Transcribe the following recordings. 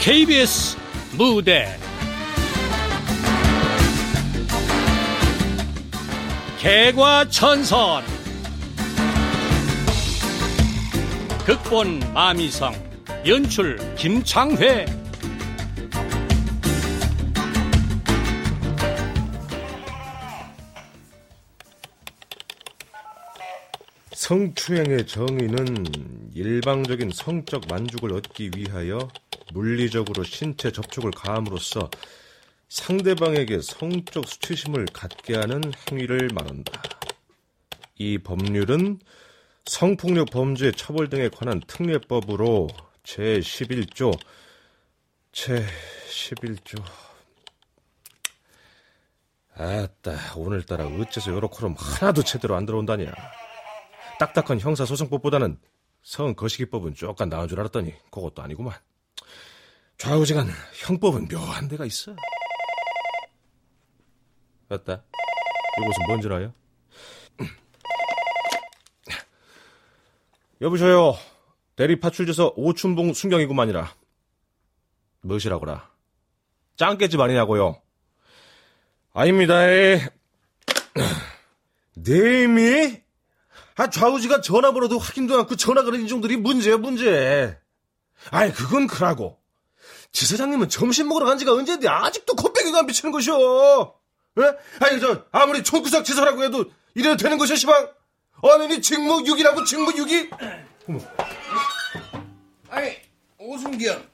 KBS 무대. 개과천선. 극본 마미성. 연출 김창회. 성추행의 정의는 일방적인 성적 만족을 얻기 위하여 물리적으로 신체 접촉을 가함으로써 상대방에게 성적 수치심을 갖게 하는 행위를 말한다. 이 법률은 성폭력 범죄 처벌 등에 관한 특례법으로 제11조 제11조. 아따 오늘따라 어째서 요렇게 그럼 하나도 제대로 안 들어온다냐 딱딱한 형사소송법보다는 성거시기법은 조금 나은 줄 알았더니 그것도 아니구만 좌우지간 형법은 묘한 데가 있어 어따 이곳은 뭔 줄 아요? 여보셔요. 대리 파출소에서 오춘봉 순경이구만이라. 무엇이라고라? 짱깨집 아니냐고요? 아닙니다. 네미? 아, 좌우지가 전화번호도 확인도 않고 전화 걸은 인종들이 문제야, 문제. 아이, 그건 그라고. 지 사장님은 점심 먹으러 간 지가 언제인데 아직도 콧배기가 안 비치는 것이오. 예? 아니, 저, 아무리 총구석 지서라고 해도 이래도 되는 것이오, 시방? 아니, 직무유기라고, 직무유기? 아니, 오승기현,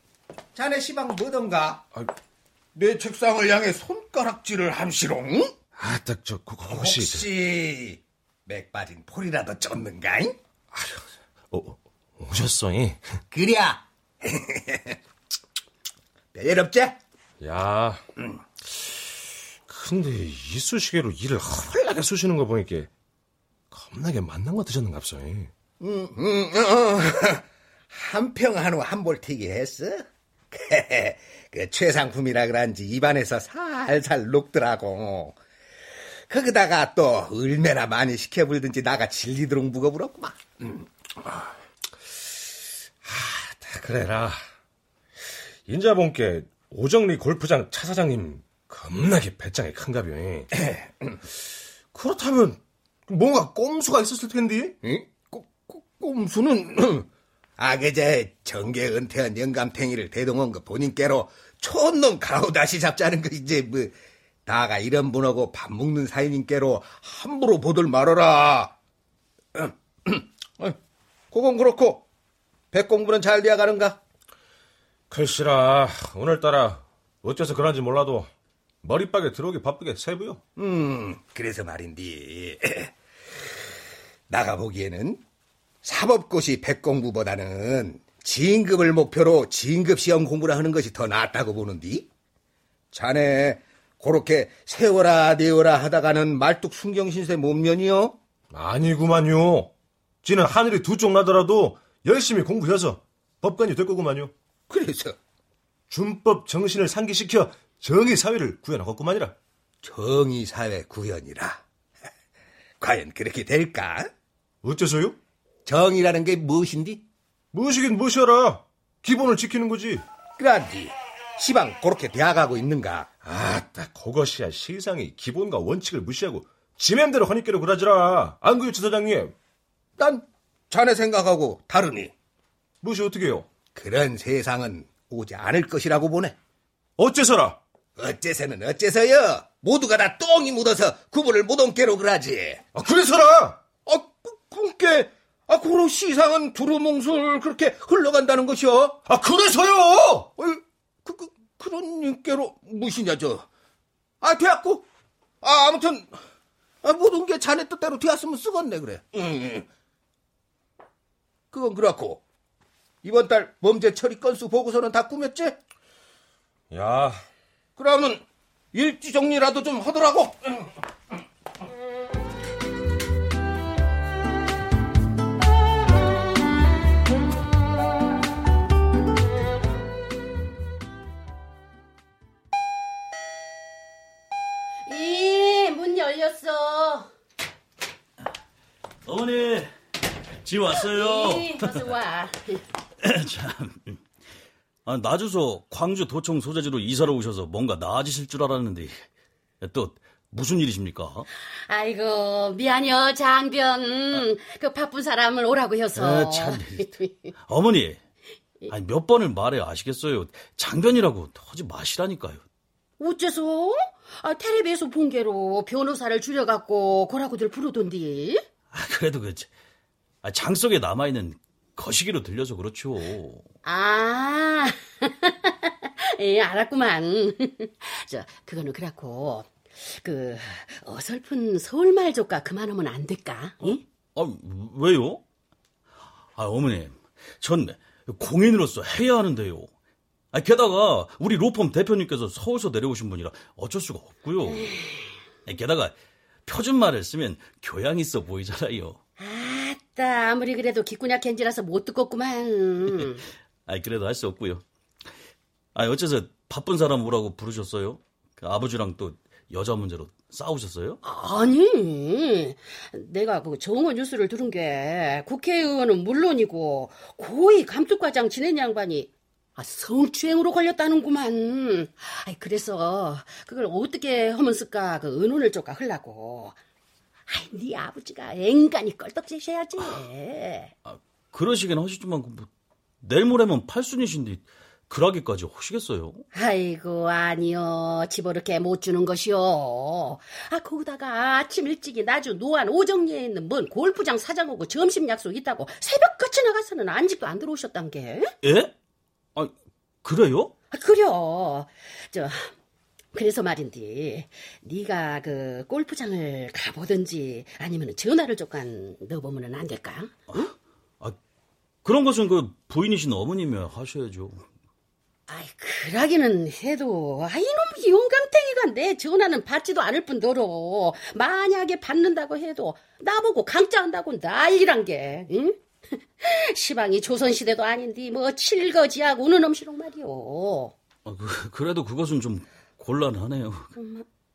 자네 시방 뭐던가? 아, 내 책상을 향해 손가락질을 함시롱? 아, 딱, 저, 그, 그, 혹시. 혹시, 맥 빠진 폴이라도 쫓는가? 아휴, 어, 오셨어이? 그랴. 별일 없지? 야, 음. 근데 이쑤시개로 일을 헐나게 쑤시는 거 보니까 겁나게 만난 거 드셨는갑소. 어. 한평 한우 한볼튀기 했어? 그 최상품이라 그런지 입안에서 살살 녹더라고. 거기다가 또 얼마나 많이 시켜불든지 나가 질리도록 무거불었구만. 음. 아, 그래라. 인자본께 오정리 골프장 차 사장님 겁나게 배짱이 큰가벼. 그렇다면 뭔가 꼼수가 있었을 텐데. 응? 꼬, 꼬, 꼼수는 아 그제 정계 은퇴한 영감탱이를 대동한 거 본인께로 촌놈 가오다시 잡자는 거 이제 뭐 다가 이런 분하고 밥 먹는 사이님께로 함부로 보들 말아라. 그건 그렇고 배 공부는 잘 되어가는가? 글씨라 오늘따라 어째서 그런지 몰라도 머리박에 들어오기 바쁘게 세부요. 음, 그래서 말인디. 나가 보기에는 사법고시 백공부보다는 진급을 목표로 진급 시험 공부를 하는 것이 더 낫다고 보는디. 자네 그렇게 세워라 내워라 하다가는 말뚝 순경신세 몸면이요? 아니구만요. 지는 하늘이 두 쪽 나더라도 열심히 공부해서 법관이 될 거구만요. 그래서 준법 정신을 상기시켜 정의 사회를 구현하겠구만이라. 정의 사회 구현이라. 과연 그렇게 될까? 어째서요? 정의라는 게 무엇인디? 무엇이긴 무엇이어라. 기본을 지키는 거지. 그란디. 시방 그렇게 대학하고 있는가? 아따 그것이야 시상이 기본과 원칙을 무시하고 지맴대로 허니께로 그러지라. 안 그요 지사장님? 난 자네 생각하고 다르니. 무엇이 어떻게 요 그런 세상은 오지 않을 것이라고 보네. 어째서라? 어째서는 어째서요? 모두가 다 똥이 묻어서 구분을 못 옮게로 그러지. 아, 그래서라! 아, 그, 게 아, 그런 시상은 두루뭉술 그렇게 흘러간다는 것이요? 아, 그래서요! 어, 그, 그, 그런 님께로 무시냐, 저. 아, 되었고. 아, 아무튼, 아, 모든 게 자네 뜻대로 되었으면 쓰겠네, 그래. 응. 그건 그렇고. 이번 달 범죄 처리 건수 보고서는 다 꾸몄지? 야. 그러면 일지 정리라도 좀 하더라고. 와. 참, 아, 나주서 광주 도청 소재지로 이사를 오셔서 뭔가 나아지실 줄 알았는데 또 무슨 일이십니까? 아이고 미안해요 장변. 그 바쁜 사람을 오라고 해서. 아, 참. 어머니, 아니, 몇 번을 말해 아시겠어요? 장변이라고 하지 마시라니까요. 어째서? 아, 텔레비에서 본 게로 변호사를 줄여갖고 고라고들 부르던디. 아, 그래도 그 아, 장 속에 남아있는 거시기로 들려서 그렇죠. 아, 예, 알았구만. 저, 그거는 그렇고, 그, 어설픈 서울말 조카 그만하면 안 될까? 응? 아, 왜요? 아, 어머님, 전 공인으로서 해야 하는데요. 아, 게다가 우리 로펌 대표님께서 서울서 내려오신 분이라 어쩔 수가 없고요. 게다가 표준말을 쓰면 교양 있어 보이잖아요. 아따, 아무리 그래도 기꾼약 캔지라서 못 듣겠구만. 아, 그래도 할 수 없고요. 아, 어째서 바쁜 사람 오라고 부르셨어요? 그 아버지랑 또 여자 문제로 싸우셨어요? 아니, 내가 그 정원 뉴스를 들은 게 국회의원은 물론이고 고위 감독과장 지낸 양반이 아, 성추행으로 걸렸다는구만. 아이, 그래서 그걸 어떻게 하면 쓸까 그 의논을 쪼까 하려고. 아이, 네 아버지가 앵간히 껄떡지셔야지. 아, 그러시긴 하시지만 그 뭐, 내일 모레면 팔순이신데 그러기까지 하시겠어요? 아이고 아니요 집어렇게 못 주는 것이요 아 거기다가 아침 일찍이 나주 노안 오정리에 있는 먼 골프장 사장하고 점심 약속 있다고 새벽같이 나가서는 안직도 안 들어오셨단 게 예? 아, 그래요? 아, 그려 저 그래서 말인데 네가 그 골프장을 가보든지 아니면 전화를 조금 넣어보면 안 될까? 응? 아, 그런 것은 그 부인이신 어머님이 하셔야죠. 아이, 그러기는 해도, 아 이, 놈 용감탱이가 내 전화는 받지도 않을 뿐더러, 만약에 받는다고 해도, 나보고 강짜한다고 난리란 게, 응? 시방이 조선시대도 아닌데, 뭐, 칠거지하고 우는 놈시롱 말이오. 아, 그, 그래도 그것은 좀 곤란하네요.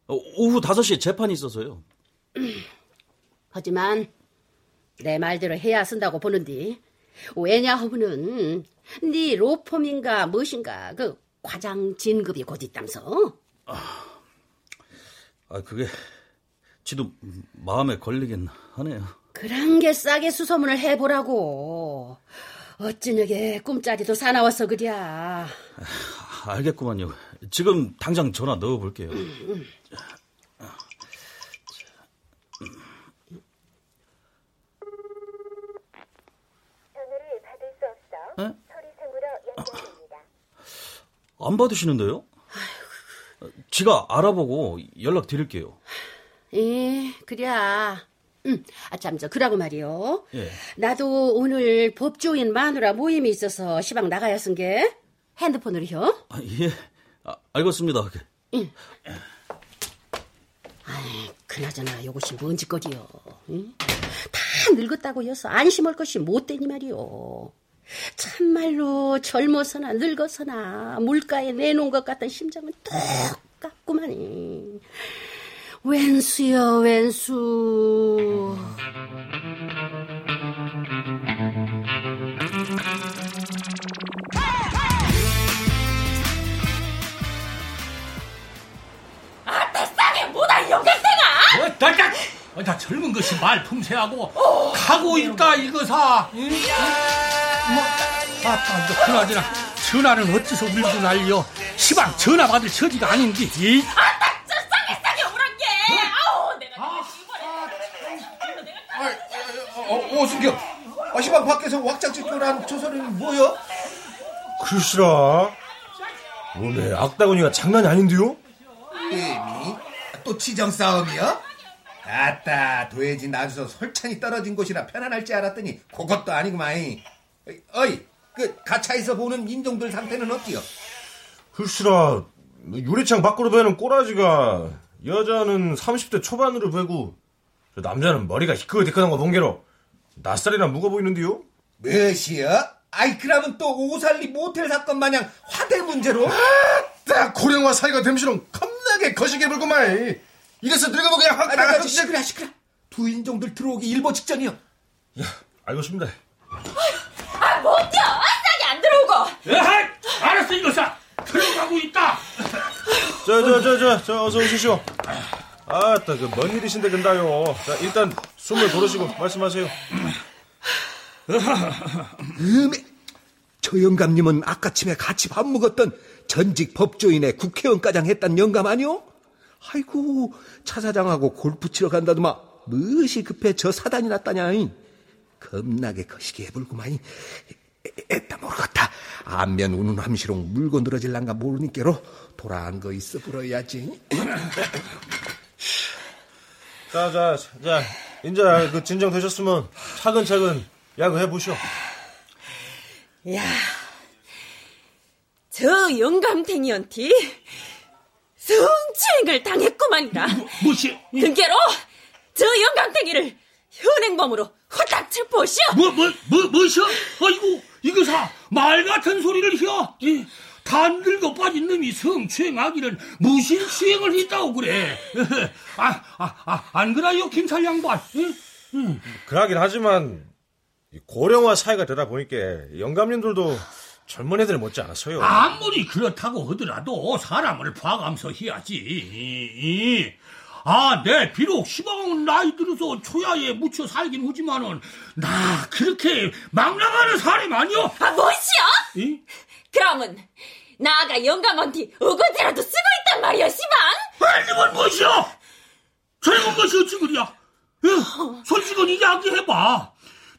어, 오후 5시에 재판이 있어서요. 하지만, 내 말대로 해야 쓴다고 보는디, 왜냐 하면은, 네 로펌인가 무엇인가, 그, 과장 진급이 곧 있담서. 아, 그게 지도 마음에 걸리긴 하네요. 그런 게 싸게 수소문을 해보라고. 어찌냐게 꿈자리도 사나워서 그랴. 알겠구만요. 지금 당장 전화 넣어볼게요. 전화를 받을 수 없어 에? 서류상으로 연결됩니다. 안 받으시는데요? 지가 알아보고 연락 드릴게요. 예, 그랴. 응, 아, 참, 저, 그러고 말이요. 예. 나도 오늘 법조인 마누라 모임이 있어서 시방 나가야 쓴 게. 핸드폰으로요? 아, 예. 아, 알겠습니다. 아이, 그나저나 요것이 뭔 짓거리요. 응? 다 늙었다고 해서 안심할 것이 못되니 말이요. 참말로 젊어서나 늙어서나 물가에 내놓은 것 같은 심정은 똑같구만. 웬수요, 웬수. 어, 나, 나, 어, 나 젊은 것이 말 품새하고 가고 있다 이거사. 응? 뭐, 아따, 이거 그나저나 전화는 어째서 울고 날려? 시방 전화 받을 처지가 아닌데. 이? 어, 오승경. 아, 시방 밖에서 왁자지껄한 저 소리는 뭐여? 글쎄라. 오늘 악다구니가 장난이 아닌데요? 또 치정 싸움이야? 아따, 도해지 나주서 설찬이 떨어진 곳이라 편안할지 알았더니 그것도 아니구만. 어이, 그 가차에서 보는 인종들 상태는 어때요? 글쎄라. 유리창 밖으로 배는 꼬라지가 여자는 30대 초반으로 배고 남자는 머리가 희끗희끗한 거 본게로 낯살이나 묵어 보이는데요? 몇이야? 아이, 그러면 또 오살리 모텔 사건 마냥 화대 문제로? 딱 고령화 사이가 됨시롱 겁나게 거시게 불구만 이래서 늙어보게 확 아, 나가 나, 시끄러, 시끄러. 두 인종들 들어오기 일보 직전이요. 알겠습니다 아, 못 뛰어! 싹이 안 들어오고! 에하이! 알았어, 알았어 이거사 들어가고 있다 저, 저, 저, 저, 저, 어서 오시쇼. 아따, 그, 뭔 일이신데, 근다요. 자, 일단, 숨을 고르시고, 말씀하세요. 음에 저 영감님은 아까침에 같이 밥 먹었던 전직 법조인의 국회의원과장 했단 영감 아니오? 아이고 차 사장하고 골프 치러 간다더만 무엇이 급해 저 사단이 났다냐잉 겁나게 거시기 해불구만 애따 모르겠다 안면 우는 함시롱 물고 늘어질란가 모르니께로 돌아한 거 있어 불어야지 자, 자, 자, 이제 그 진정되셨으면 차근차근 야구해 보시오. 야, 저 영감탱이한테 성추행을 당했구만이라. 무시 등께로 저 영감탱이를 현행범으로 후딱 체포시오. 뭐, 뭐, 뭐, 뭐셔? 아이고, 이거 사, 말 같은 소리를 혀. 이, 다 늙어 빠진 놈이 성추행하기는 무신 추행을 했다고 그래. 아, 아, 아, 안 그래요, 김살 양반? 응? 그러긴 하지만, 이 고령화 사회가 되다 보니까, 영감님들도 젊은 애들 못지 않았어요. 아무리 그렇다고 하더라도 사람을 봐가면서 해야지. 아, 내 비록 시방 나이 들어서 초야에 묻혀 살긴 하지만은 나 그렇게 막 나가는 사람 아니여. 아, 뭐시오? 이? 그러면 나가 영감한테 어거지라도 쓰고 있단 말이야, 시방. 아니면 뭐시여? 젊은 것이 어찌? 어, 솔직히 이야기해봐.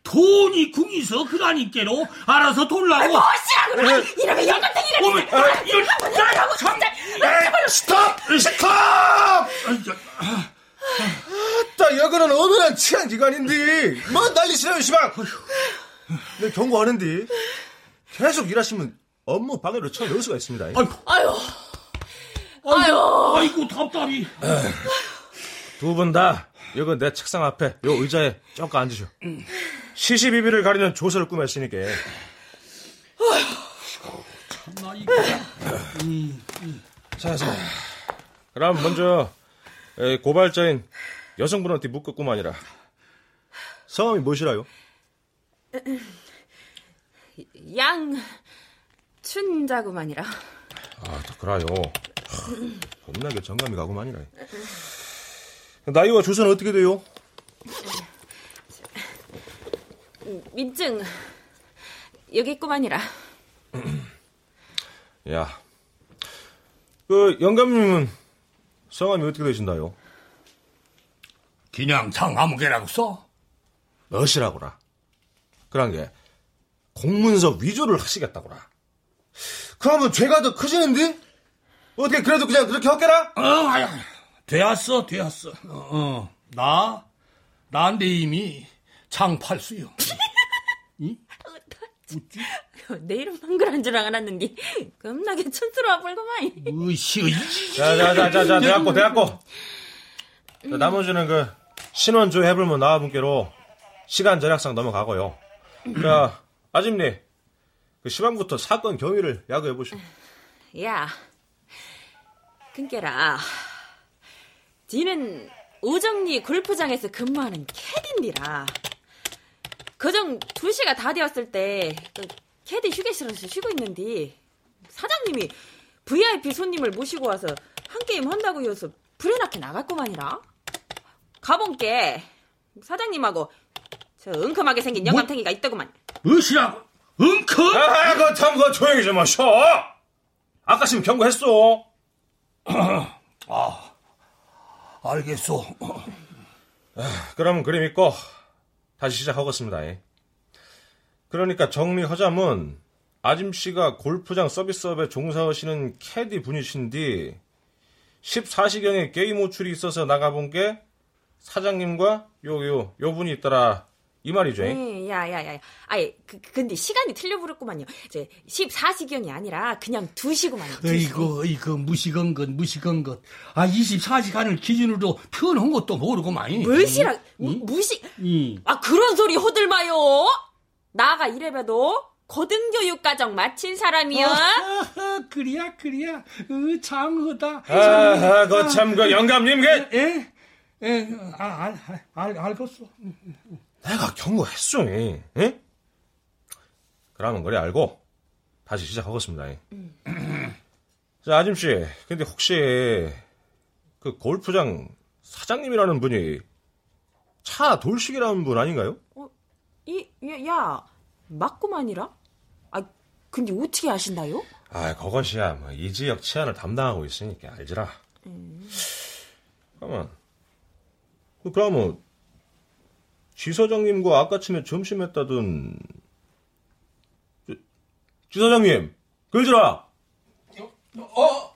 돈이 궁이서 그라니께로 알아서 돌라고. 뭐시라 그래? 이러면 영감탱이가 어머, 됐어. 아, 이럴 뭐라고 참. 진짜. 스톱! 스톱! 아이, 저, 따, 여기는 엄연한 치안기관인데, 뭐 난리시네요, 시방! 네, 경고하는데, 계속 일하시면 업무 방해로 처음 넣을 수가 있습니다. 아이고, 아유, 아유. 아이고 답답이. 두 분 다, 여기 내 책상 앞에, 요 의자에 쭉 앉으셔. 시시비비를 가리는 조서를 꾸몄으니까. 나 이거. 자, 자. 그럼 먼저, 에, 고발자인 여성분한테 묻겠구만이라. 성함이 무엇이라요? 양 춘자구만이라. 아. 하, 겁나게 정감이 가구만이라. 나이와 주소는 어떻게 돼요? 민증 여기 있구만이라. 야, 그 영감님은 성함이 어떻게 되신다요? 그냥 장 아무개라고 써. 몇이라고라. 그런 게 공문서 위조를 하시겠다고라. 그러면 죄가 더 커지는데? 어떻게 그래도 그냥 그렇게 할게라? 어, 아야, 되었어, 되었어. 어, 어. 나, 난데 이미 장팔수요. 이? 웃지? 내 이름 한글한 줄 알았는데 겁나게 촌스러워 볼구만. 으쌰, 이. 자, 자, 자, 자, 자, 대학고, 대학고. 자, 나머지는 그 신원조 해불문 나와분께로 시간 절약상 넘어가고요. 자, 아집님, 그 시방부터 사건 경위를 야구해 보시오. 야, 근께라. 지는 오정리 골프장에서 근무하는 캐디인디라. 그정 2시가 다 되었을 때, 그 캐디 휴게실에서 쉬고 있는데, 사장님이 VIP 손님을 모시고 와서 한 게임 한다고 해서 불에 나게 나갔구만이라. 가본께 사장님하고 저 은큼하게 생긴 영감탱이가 있더구만. 으쌰, 엉커? 아, 그 참, 그 조용히 좀 하셔. 아까시면 경고했어. 알겠소. 그럼 그림 있고 다시 시작하겠습니다. 그러니까 정리하자면 아짐 씨가 골프장 서비스업에 종사하시는 캐디 분이신데 14시경에 게임 호출이 있어서 나가본 게 사장님과 요요 요 분이 있더라 이 말이죠. 네, 야, 야, 야. 아예, 그, 그- 근데 시간이 틀려버렸구만요. 이제 14시경이 아니라 그냥 2시구만요. 어이구, 어이구, 무식한 것, 무식한 것. 아, 24시간을 기준으로 표현한 것도 모르고만. 무시라, 무시, 이. 아, 그런 소리 호들마요. 나가 이래봬도 고등교육 과정 마친 사람이야. 아하, 그리야, 그리야. 어, 장하다. 아, 그참그 영감님 그 예? 예, 아, 알, 알, 알, 알겠어. 내가 경고했어. 예? 그러면 그래 알고 다시 시작하겠습니다. 자, 아짐 씨, 근데 혹시 그 골프장 사장님이라는 분이 차 돌식이라는 분 아닌가요? 이, 야, 야 맞구만이라? 아, 근데 어떻게 아신다요? 아, 그것이야. 뭐, 이 지역 치안을 담당하고 있으니까 알지라. 그러면, 그, 그러면, 지서장님과 아까 전에 점심했다던, 지- 지서장님, 글지라! 어,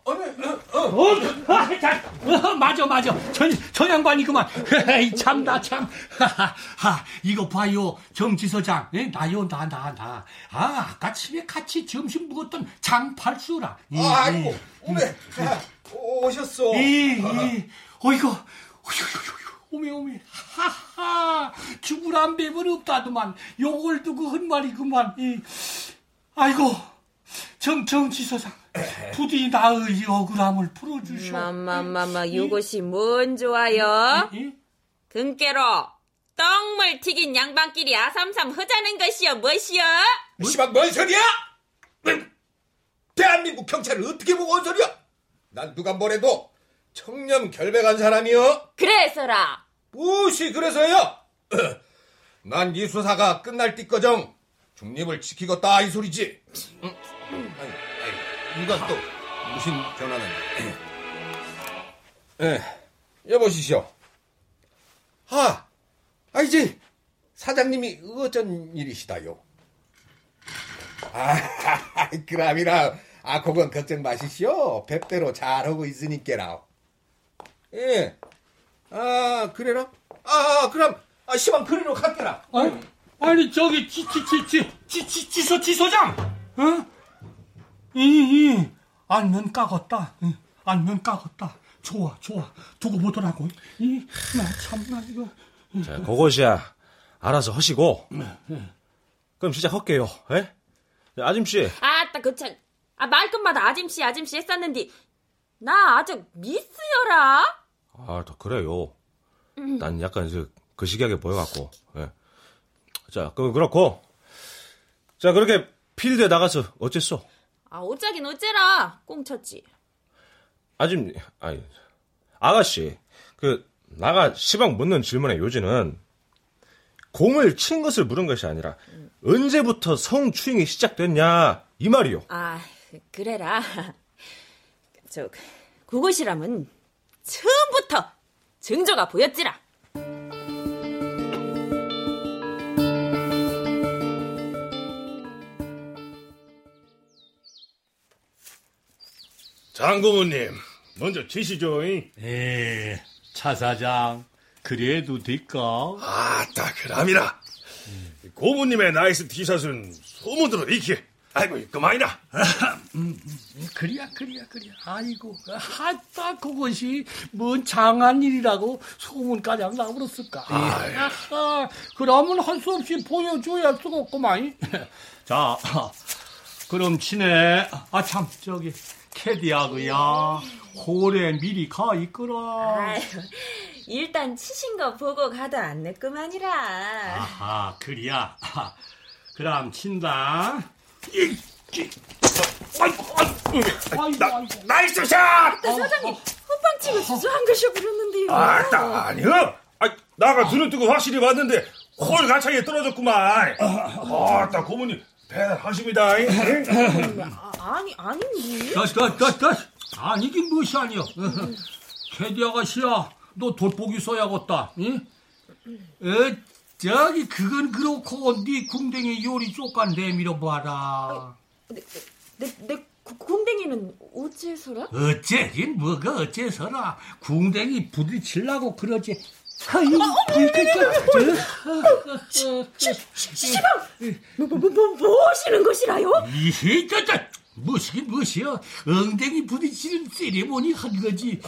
아, 자, 어, 맞아, 맞아. 저, 저 양반이 그만. 에이, 참다, 참. 하, 이거 봐요. 정지서장. 예, 나요, 나, 나, 나. 아, 아까 집에 같이 점심 먹었던 장팔수라. 예, 아, 아이고, 예. 오메, 아, 오셨어. 예, 예. 어이구, 어이구, 오메, 오메. 하하. 죽으란 뱀은 없다더만. 요걸 두고 한 말이 그만. 예. 아이고, 정, 정지서장. 부디 나의 억울함을 풀어주시오. 마마마마, 요것이 뭔 좋아요? 예? 금깨로 떡물 튀긴 양반끼리 아삼삼 허자는 것이여 무엇이여? 씨발, 뭔 소리야? 대한민국 경찰을 어떻게 보고 온 소리야? 난 누가 뭐래도 청렴 결백한 사람이여. 그래서라 무엇이 그래서요? 난 이 수사가 끝날 띠꺼정 중립을 지키겠다 이 소리지. 응? 아니, 아니, 이건 또 무슨 변화는? 예, 여보시시오. 아, 아 이제 사장님이 어쩐 일이시다요? 아, 그람이라, 아, 그건 걱정 마시시오. 뵙대로 잘하고 있으니까라. 예. 아, 그래라? 아, 그럼, 아, 시방 그리로 갈게라. 아니, 아니 저기 지, 지, 지, 지, 지, 지, 지소, 지소장! 어? 이, 이, 알면 까겄다. 응, 알면 까겄다. 좋아, 좋아. 두고 보더라고. 이, 나 참나, 이거. 자, 그것이야. 알아서 하시고. 그럼 시작할게요, 예? 자, 아짐씨, 아따 그 참 아 말끝마다 아짐씨 아짐씨 했었는데 나 아직 미스여라 아, 더 그래요. 난 약간 저, 거시기하게 보여갖고, 예. 자, 그, 그렇고. 자, 그렇게 필드에 나가서 어쨌어? 아 어쩌긴 어째라 꽁쳤지 아짐, 아니, 아가씨, 그, 나가 시방 묻는 질문의 요지는 공을 친 것을 물은 것이 아니라 언제부터 성추행이 시작됐냐 이 말이요. 아 그래라 저 그곳이라면 처음부터 증조가 보였지라 장고모님, 먼저 치시죠. 잉? 에, 차 사장, 그래도 될까? 아따, 그람이라. 고모님의 nice 티샷은 소문으로 익히. 아이고, 그만이다. 그리야, 그리야, 그리야. 아이고, 하다 그것이 뭔 장한 일이라고 소문까지 나버렸을까? 아하, 그러면 할 수 없이 보여줘야 할 수가 없구만. 자, 그럼 친다. 아, 참, 저기, 캐디하고야 홀에 미리 가 있거라. 아유, 일단 치신 거 보고 가도 안 늦구만이라 아하, 그리야. 그럼 친다. Nice shot! 사장님 헛방 치고 주저한 것이 부르는데요 아따, 아니요. 아, 나가 눈을 뜨고 확실히 봤는데, 홀 가창에 떨어졌구만. 아따, 고모님, 대단하십니다. 잉? 아, 아니 아닌데 다시, 다시, 다시, 다시. 아니긴 무엇이 아니여. 캐디 아가씨야, 너 돋보기 써야겠다. 응? 어, 저기, 그건 그렇고, 네 궁뎅이 요리 쪽간 내밀어 봐라. 내, 내, 궁뎅이는 어째서라? 어째긴 뭐가 어째서라. 궁뎅이 부딪히려고 그러지. 어, 시방! 뭐, 뭐, 뭐, 뭐, 뭐 하시는 것이라요? 이히, 저, 저, 무엇이, 무엇이여. 엉덩이 부딪히는 세리머니 한 거지.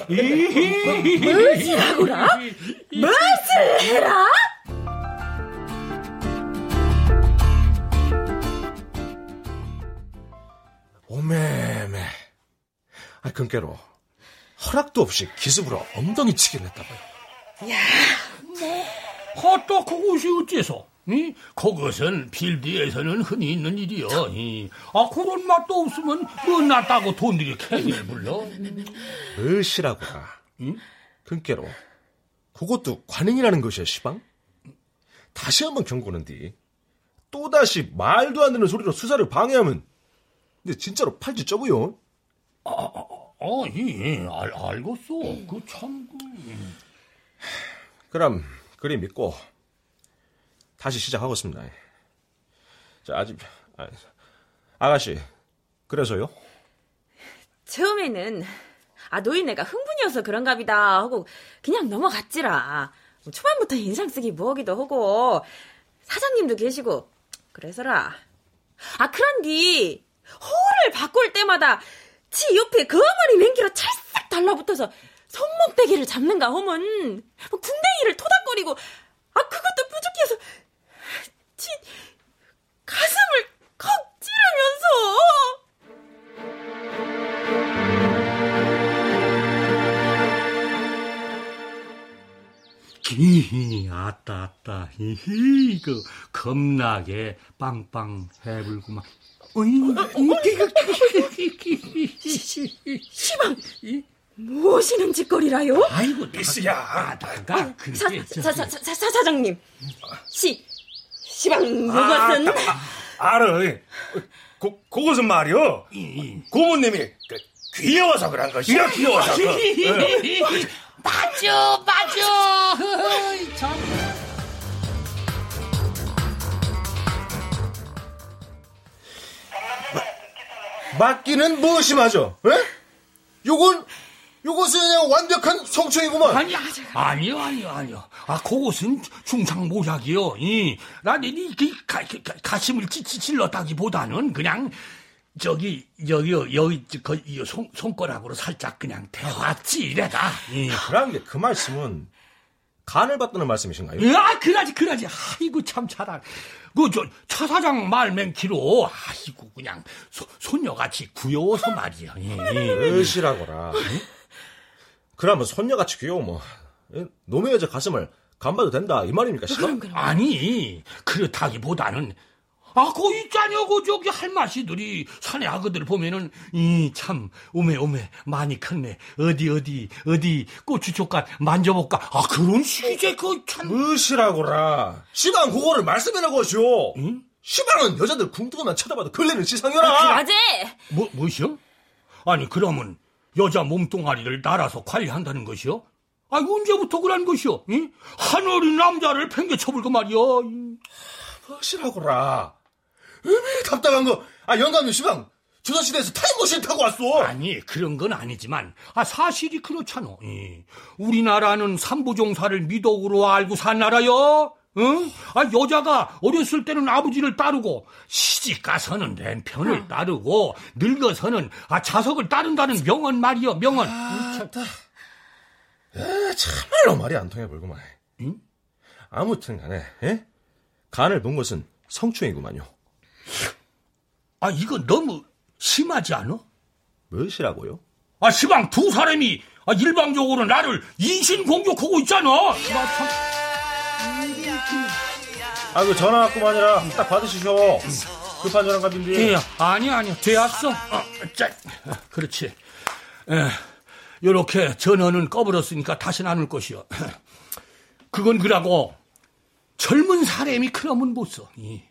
무엇이라고라? 무엇을 해라? 오메메. 아, 금깨로. 허락도 없이 기습으로 엉덩이 치기를 했다고요. 헛다 그것이 어째서? 이? 그것은 필드에서는 흔히 있는 일이여. 이. 아, 그런 맛도 없으면 끝났다고 돈들이 캐디를 불러. 으시라고라. 응? 근께로 그것도 관행이라는 것이야, 시방? 다시 한번 경고는디. 또다시 말도 안 되는 소리로 수사를 방해하면 근데 진짜로 팔찌 쪄부요. 어, 이, 알, 알겠어. 그 참, 그. 그럼 그리 믿고 다시 시작하겠습니다. 자, 아직 아, 아가씨 그래서요? 처음에는 아 노인네가 흥분이어서 그런갑이다 하고 그냥 넘어갔지라. 초반부터 인상 쓰기 뭐하기도 하고 사장님도 계시고 그래서라. 아 그런디 호를 바꿀 때마다 지 옆에 그 어머니 맹기로 찰싹 달라붙어서 손목대기를 잡는가 하면 궁뎅이를 토닥거리고 아 그것도 부족해서 지 가슴을 컥 찌르면서 히히, 아따, 아따, 히히, 그, 겁나게 빵빵 해불구만. 시방 무엇이는 짓거리라요? 아이고, 미스야. 나가, 사, 그게, 사, 사, 사, 사, 사장님 시 시방 그것은 알아. 고, 그것은 말이요. 고모님이 그, 귀여워서 그런 것이야, 귀여워서. 그, 어. 맞죠, 맞죠. 맞기는 무엇이 맞아? 에? 요건 요것은 그냥 완벽한 성충이구만. 아니, 아니요, 아니요, 아니요. 아, 그것은 중상 모략이요. 이, 나는 이, 그, 가, 가, 가심을 찌, 찌, 찔렀다기보다는 그냥, 저기, 여기, 여기, 그, 이 손, 손가락으로 살짝 그냥 대봤지, 이래다. 이. 그런 게그 말씀은 간을 받다는 말씀이신가요? 아, 그라지, 그라지. 아이고, 참 잘하. 그, 저, 차 사장 말 맹키로, 아이고, 그냥, 소, 손녀같이 구여워서 말이야. 예. 으시라고라. 그러면 손녀같이 귀여워 뭐 에? 놈의 여자 가슴을 간봐도 된다 이 말입니까 시방? 아니, 그렇다기보다는, 아, 그 있잖여, 그 저기 할마씨들이 사내 아그들 보면은, 이, 참, 오메, 오메, 많이 컸네. 어디, 어디, 어디, 고추초간 만져볼까. 아, 그런 식이지, 그 참. 으시라고라. 시방 그거를 말씀해라 것이오. 시방은 여자들 궁두고만 쳐다봐도 걸리는 시상이라. 그라제 뭐, 뭐시여? 아니, 그러면, 여자 몸뚱아리를 날아서 관리한다는 것이요? 아, 언제부터 그런 것이요? 응? 하늘이 남자를 팽개쳐불고 말이여. 으시라고라. 으메 답답한 거. 아 영감님 시방 조선시대에서 타임머신 타고 왔어. 아니 그런 건 아니지만 아 사실이 그렇잖아. 예. 우리나라는 삼부종사를 미덕으로 알고 산 나라요. 응? 아 여자가 어렸을 때는 아버지를 따르고 시집 가서는 왼편을 따르고 늙어서는 아 자석을 따른다는 명언 말이여 명언. 참. 에, 참말로 말이 안 통해 볼구만. 응? 아무튼 간에 에? 간을 본 것은 성추행이구만요. 아 이거 너무 심하지 않아? 무엇이라고요? 아 시방 두 사람이 아, 일방적으로 나를 인신 공격하고 있잖아. 아 그 전화 왔구만이라 딱 받으시쇼. 급한 전화 갑인데. 예, 아니, 아니요. 되었어. 어, 자, 그렇지. 예, 요렇게 전원은 꺼버렸으니까 다시는 안올 것이요. 그건 그라고 젊은 사람이 그러면 못 써. 이.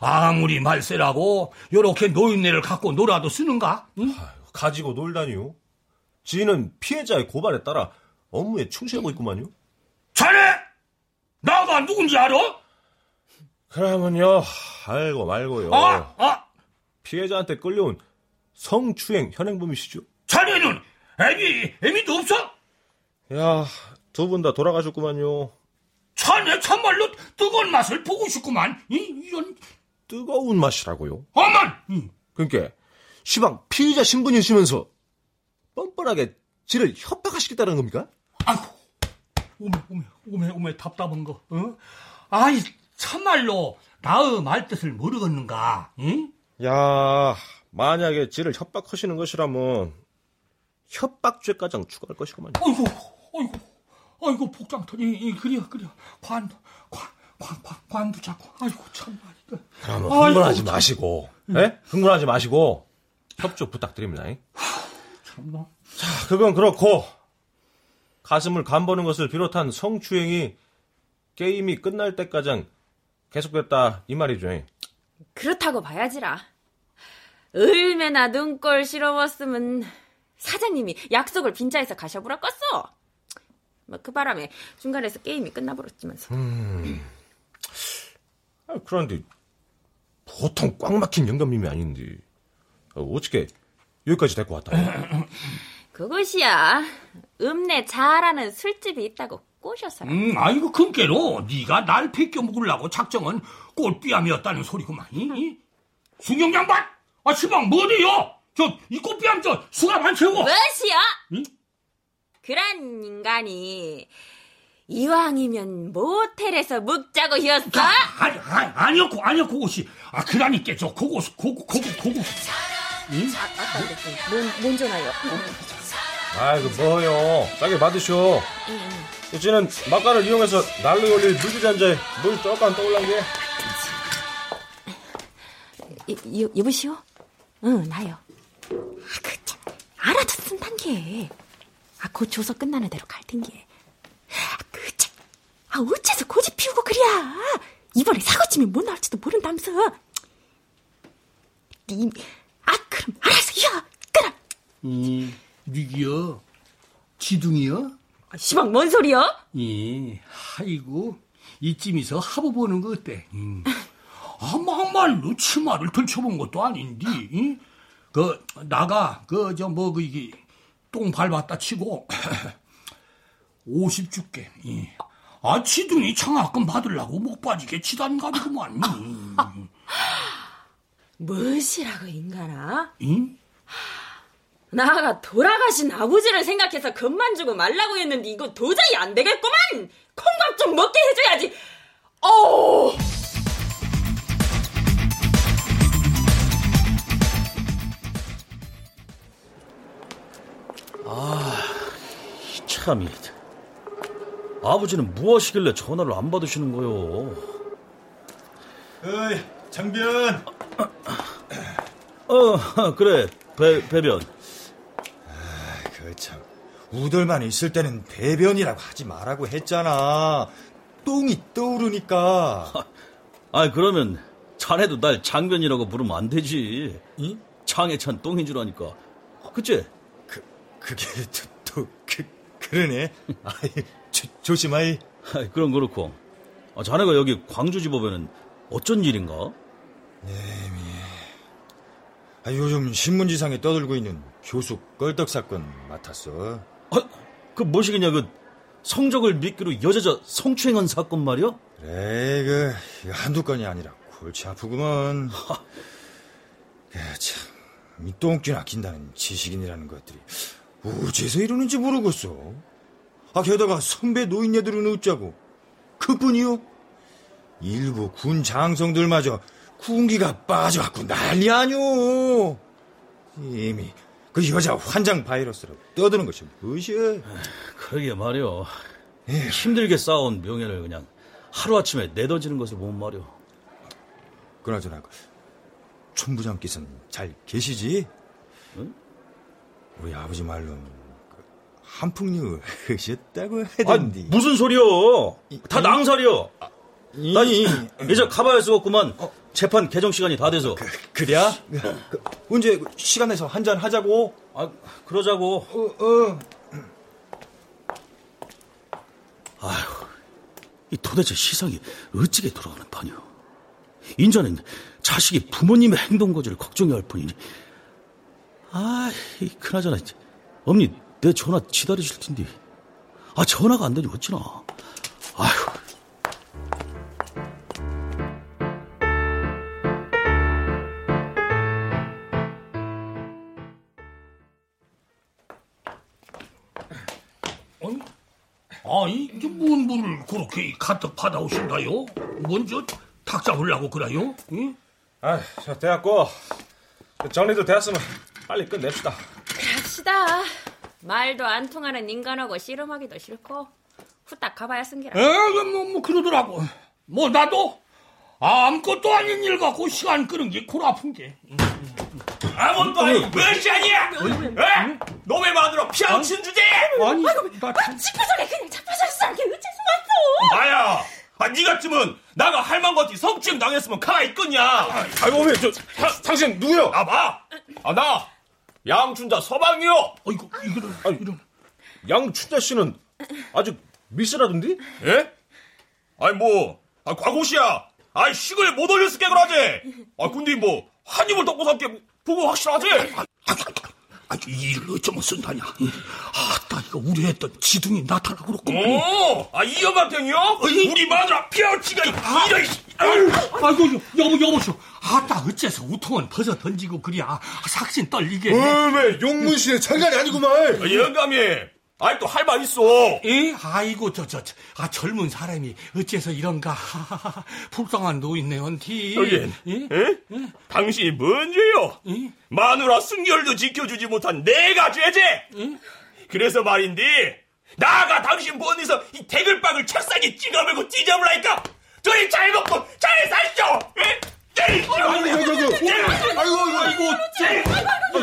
아무리 말세라고 요렇게 노인네를 갖고 놀아도 쓰는가? 응? 가지고 놀다니요. 지인은 피해자의 고발에 따라 업무에 충실하고 있구만요. 자네! 나가 누군지 알아? 그러면요, 알고 말고요. 아, 아, 피해자한테 끌려온 성추행 현행범이시죠? 자네는 애미, 애미도 없어? 야, 두 분 다 돌아가셨구만요. 자네 참말로 뜨거운 맛을 보고 싶구만. 이, 이런, 뜨거운 맛이라고요. 어만! 이. 그러니까 시방 피의자 신분이시면서 뻔뻔하게 지를 협박하시겠다는 겁니까? 아이고, 오메, 오메, 오메, 오메, 답답한 거, 어? 아이, 참말로, 나의 말뜻을 모르겠는가, 응? 야, 만약에 지를 협박하시는 것이라면 협박죄가장 추가할 것이구만요. 아이고, 아이고, 아이고, 복장터니, 이, 그려, 그려. 관, 관, 관, 관, 관도 잡고. 아이고, 참. 그럼 아이고, 흥분하지 참. 마시고, 예? 흥분하지 마시고 협조 부탁드립니다. 잉? 참나. 자, 그건 그렇고 가슴을 간보는 것을 비롯한 성추행이 게임이 끝날 때까지 계속됐다 이 말이죠. 잉? 그렇다고 봐야지라. 얼마나 눈꼴 실어봤으면 사장님이 약속을 빈자에서 가셔보라 껐어. 뭐그 바람에 중간에서 게임이 끝나버렸지만서. 아, 그런데 보통 꽉 막힌 영감님이 아닌데 어, 어떻게 여기까지 데리고 왔다? 그것이야. 읍내 잘하는 술집이 있다고 꼬셔서라. 음, 아이고, 금께로 네가 날 베껴 먹으려고 작정은 꽃비암이었다는 소리구만. 이? 이? 순경 양반! 아, 시방, 뭐래요? 저, 이 꽃비암 저, 수갑 안 채워! 무엇이야? 응? 그런 인간이 이왕이면 모텔에서 묵자고 히었어? 아, 아니, 아니, 아니었고, 아니었고, 그것이. 아, 그러니까, 저, 그거, 그거, 그거, 그거. 아, 아까 뭔, 뭔 전화요? 아이고 뭐요? 싸게 받으쇼. 이제는 막간을 이용해서 날로 올릴 물기잔자에 물 조금 떠올란 게. 여, 여, 여보시오? 응, 나요. 아, 그, 참, 알아듣는단 게. 아, 곧 조서 끝나는 대로 갈 텐게. 아, 그, 참, 아, 어째서 고집 피우고 그랴. 이번에 사고치면 못 나올지도 모른다면서. 니, 아, 그럼 알았어, 야, 끊어. 이, 니기여, 지둥이여? 아, 시방, 뭔 소리야? 예, 아이고, 이쯤에서 합을 보는 거 어때? 음. 아, 막말로 치마를 들춰본 것도 아닌데, 이? 그, 나가, 그, 저, 뭐, 그, 이게, 똥 밟았다 치고, 50 줄게, 예. 아, 지둥이 장학금 받으려고 못 빠지게 치단가지구만. 무엇이라고, 인간아? 응? 나가 돌아가신 아버지를 생각해서 금만 주고 말라고 했는데 이거 도저히 안 되겠구만! 콩밥 좀 먹게 해줘야지! 어 우! 참이. 아버지는 무엇이길래 전화를 안 받으시는 거요? 어이, 장변. 어, 그래, 배, 배변. 그 참, 우돌만 있을 때는 배변이라고 하지 말라고 했잖아. 똥이 떠오르니까. 아, 그러면 자네도 날 장변이라고 부르면 안 되지. 이? 장에 찬 똥인 줄 아니까. 그치? 그, 그게 또, 또 그, 그러네. 아이, 조, 조심하이. 아이, 그럼 그렇고. 아, 자네가 여기 광주지법에는 어쩐 일인가? 아, 요즘 신문지상에 떠들고 있는 교수 껄떡 사건 맡았어. 아, 그 뭐시겠냐, 그 성적을 미끼로 여자자 성추행한 사건 말이야? 그래, 그, 이거 한두 건이 아니라 골치 아프구먼. 그, 참, 이 똥줄 아낀다는 지식인이라는 것들이 어째서 이러는지 모르겠어. 아, 게다가 선배 노인네들은 어쩌고. 그뿐이요. 일부 군 장성들마저 군기가 빠져갖고 난리 아뇨. 이미 그 여자 환장 바이러스라고 떠드는 것이 무엇이야. 그러게 말이야. 힘들게 쌓아온 명예를 그냥 하루아침에 내던지는 것을 보면 말이야. 그나저나 그 촌부장께서는 잘 계시지? 우리 아버지 말로는 그 한풍류 하셨다고 아, 하던데. 무슨 소리여? 다 이- 낭살이여. 이- 나 이, 이제 가봐야 쓰겠구만. 재판 개정 시간이 다 돼서. 그 래야? 그, 언제 그 시간 내서 한 잔 하자고? 아, 그러자고. 어, 어. 아휴, 이 도대체 시상이 어찌게 돌아가는 판이오. 인자는 자식이 부모님의 행동 거지를 걱정해야 할 뿐이니. 아, 이 그나저나 어머니 내 전화 기다리실 텐데. 아, 전화가 안 되니 어찌나. 아휴. 아니, 아니, 이게 뭔 물을 그렇게 가득 받아오신다요? 먼저 탁 잡으려고 그래요? 응? 아, 자, 됐고. 정리도 됐으면 빨리 끝냅시다. 합시다. 말도 안 통하는 인간하고 씨름하기도 싫고 후딱 가봐야 쓴기라. 에, 뭐, 뭐, 그러더라고. 뭐 나도 아무것도 아닌 일 갖고 시간 끄는 게 골 아픈 게. 아무것도 아니 몇 시간이야? 에? 놈의 마누라 피아친 주제? 아니, 나 참. 집회장에 그냥 잡혀졌어. 이게 어째서 왔어? 아야, 아, 니 같으면 나가 할망같이 성추행 당했으면 가가 있겠냐? 아이고, 어머니, 저, 타, 당신 누구요? 아, 봐. 아, 나 양춘자 서방이요. 어이구, 이거는, 이런. 양춘자 씨는 아직 미스라던데? 예? 아니 뭐, 아, 과거시야. 아이 식을 못 올렸을 게 그러지. 아, 근데 뭐 한 입을 덮고 살게 보고 확실하지. 아, 이 일을 어쩌면 쓴다냐. 아따, 이거 우리 했던 지둥이 나타나고 그렇구만. 오, 아, 이 영감탱이요? 우리 마누라 피아치가 이런, 씨. 아유, 아이고, 여보, 여보쇼. 아따, 어째서 우통은 벗어 던지고 그랴. 삭신 떨리게. 어메, 용문 씨의 장난이 아니구만. 아, 영감이, 아이 또 할 말 있어. 예? 아이고, 저, 저, 저, 아, 젊은 사람이 어째서 이런가. 하하하, 불쌍한 노인네, 언티. 여긴, 예? 예? 당신이 뭔 죄요? 예? 마누라 순결도 지켜주지 못한 내가 죄제. 그래서 말인데 나가 당신 본에서 이 대글빵을 책상에 찍어물고 찢어버라니까 저희 잘 먹고 잘 사시죠. 예? 예? 아이고, 아이고, 아이고, 아이고, 아이고, 저,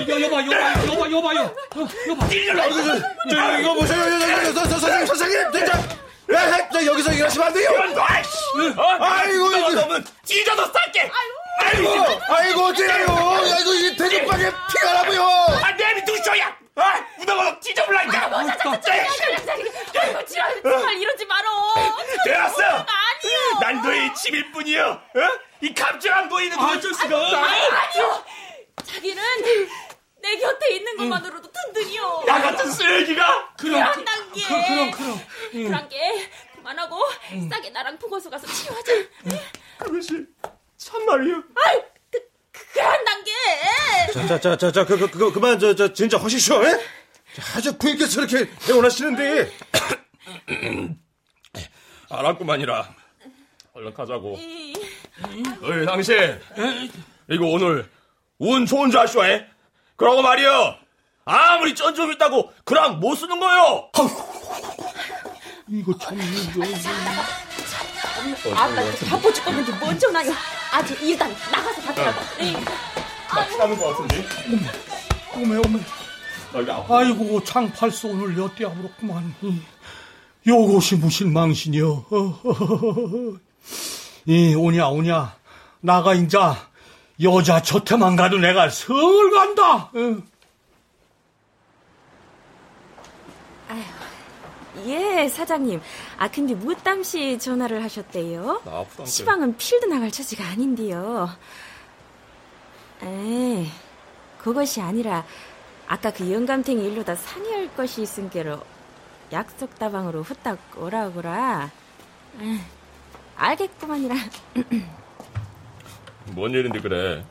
여, 여봐, 여봐, 여봐, 여봐요. 어, 여봐. 아이고, 저, 저, 이거 보세요. 저, 저, 저, 저, 선생님, 선생님, 진짜. 야, 저, 여기서 일하시면 안 돼요. 아이씨. 어? 아이고, 너 이거. 면 찢어도 쌀게. 아이고, 아이고, 어째요. 아이고, 이 대중방에 피가 나고요. 아, 내비 두셔야. 아, 우다가 찢어버라니까. 뭐, 자, 자, 자, 자, 자, 자, 자, 아이고, 지랄, 정말 이러지 말어. 되었어. 아니요. 난 너의 집일 뿐이여. 어? 이 감정한 노인은 어쩔 수가 없어. 아니요. 자기는 내 곁에 있는 것만으로도 든든히요. 나 같은 쓰레기가 그럼, 그런 단계. 그, 그럼, 그럼. 그런 게 그만하고 싸게 나랑 보고서 가서 치료하자. 그것이 참말이여. 아이, 그, 그, 그런 단계. 자, 자, 자, 자, 자, 그, 그, 그, 그만, 저, 저, 진짜 하시쇼, 예? 자, 아주 부인께서 이렇게 애원하시는데. 알았구만이라. 얼른 가자고. 어이, 당신. 이거 오늘 운 좋은 자쇼에. 그러고 말이여. 아무리 쩐 좀 있다고 그랑 못 쓰는 거요. 이거 참, 이거. 아까 바보 죽겠는데 먼저 나요. 아주 일단 나가서 받으라고. 네. 나 피나는 것 같은데. 어메, 어메. 아이고, 장팔소 오늘 여태 아무렇구만. 요것이 무슨 망신이여. 이, 오냐, 오냐. 나가, 인자, 여자 저태만 가도 내가 설 간다. 응. 예, 사장님. 아, 근데 무땀시 전화를 하셨대요? 나. 시방은 필드 나갈 처지가 아닌데요. 에, 그것이 아니라 아까 그 영감탱이 일로다 상의할 것이 있은 게로 약속 다방으로 후딱 오라오라. 에, 알겠구만이라. 뭔 일인데 그래?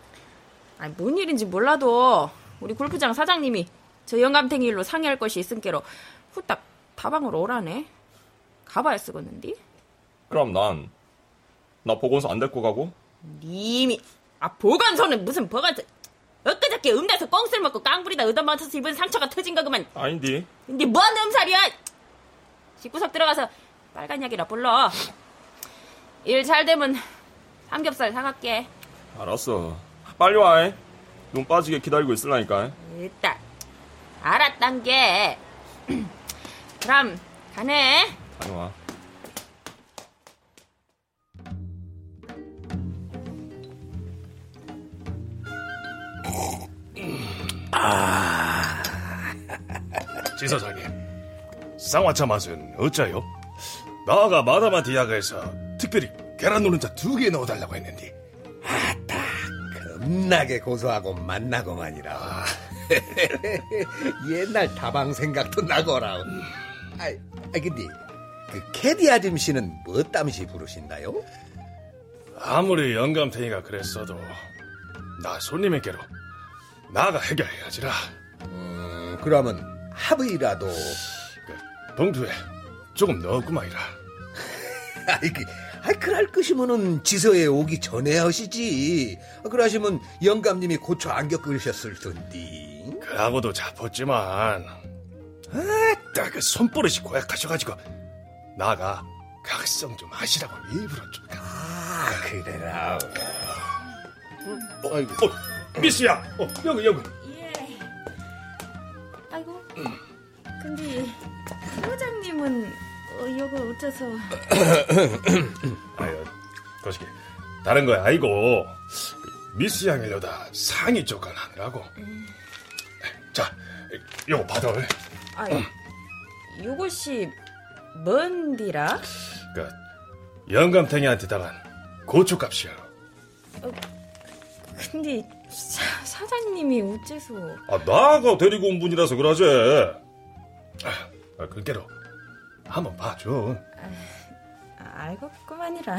아니, 뭔 일인지 몰라도 우리 골프장 사장님이 저 영감탱이 일로 상의할 것이 있은 게로 후딱 다방으로 오라네. 가봐야 쓰겠는디? 그럼 난, 나 보건소 안 데리고 가고? 님이 아 보건소는 무슨 보건소 엊그저께 음대에서 꽁술 먹고 깡부리다 얻어맞아서 입은 상처가 터진 거 그만 아닌디. 근데 뭔 음살이야 19석 들어가서 빨간 약이라 불러 일 잘 되면 삼겹살 사갈게 알았어. 빨리 와. 잉? 눈 빠지게 기다리고 있을라니까. 일단 알았단 게 그럼 가네 다녀와. 지사장님, 쌍화차 맛은 어짜요? 나가 마다마 디아가에서 특별히 계란 노른자 두 개 넣어달라고 했는데 겁나게 고소하고 맛나고만이라. 아. 옛날 다방 생각도 나거라. 아, 아 근데 그 캐디 아줌씨는 뭐 땀시 부르신다요? 아무리 영감탱이가 그랬어도 나 손님에게로 나가 해결해야지라 음, 그러면 합의라도. 그 봉투에 조금 넣었구만이라 아이, 그, 아이, 그럴 것이면은 지서에 오기 전에 하시지. 아, 그러시면 영감님이 고쳐 안 겪으셨을 텐데. 그하고도 잡았지만 아따 그 손버릇이 고약하셔가지고 나가 각성 좀 하시라고 일부러 좀. 아, 그래라. 어, 아이고. 어, 미스야. 어, 여기, 여기. 예. 아이고. 근데 사장님은 어, 이거 어째서? 아유, 거시기. 다른 거야, 아이고. 그 미스 양이려다 상의 조건 하느라고. 자, 요거 받아. 아, 요것이 뭔디라? 그, 영감탱이한테 당한 고추값이야. 근데 사, 사장님이 어째서? 아, 나가 데리고 온 분이라서 그러지. 아, 그게로 한번 봐줘. 아, 알겠구만이라. 아,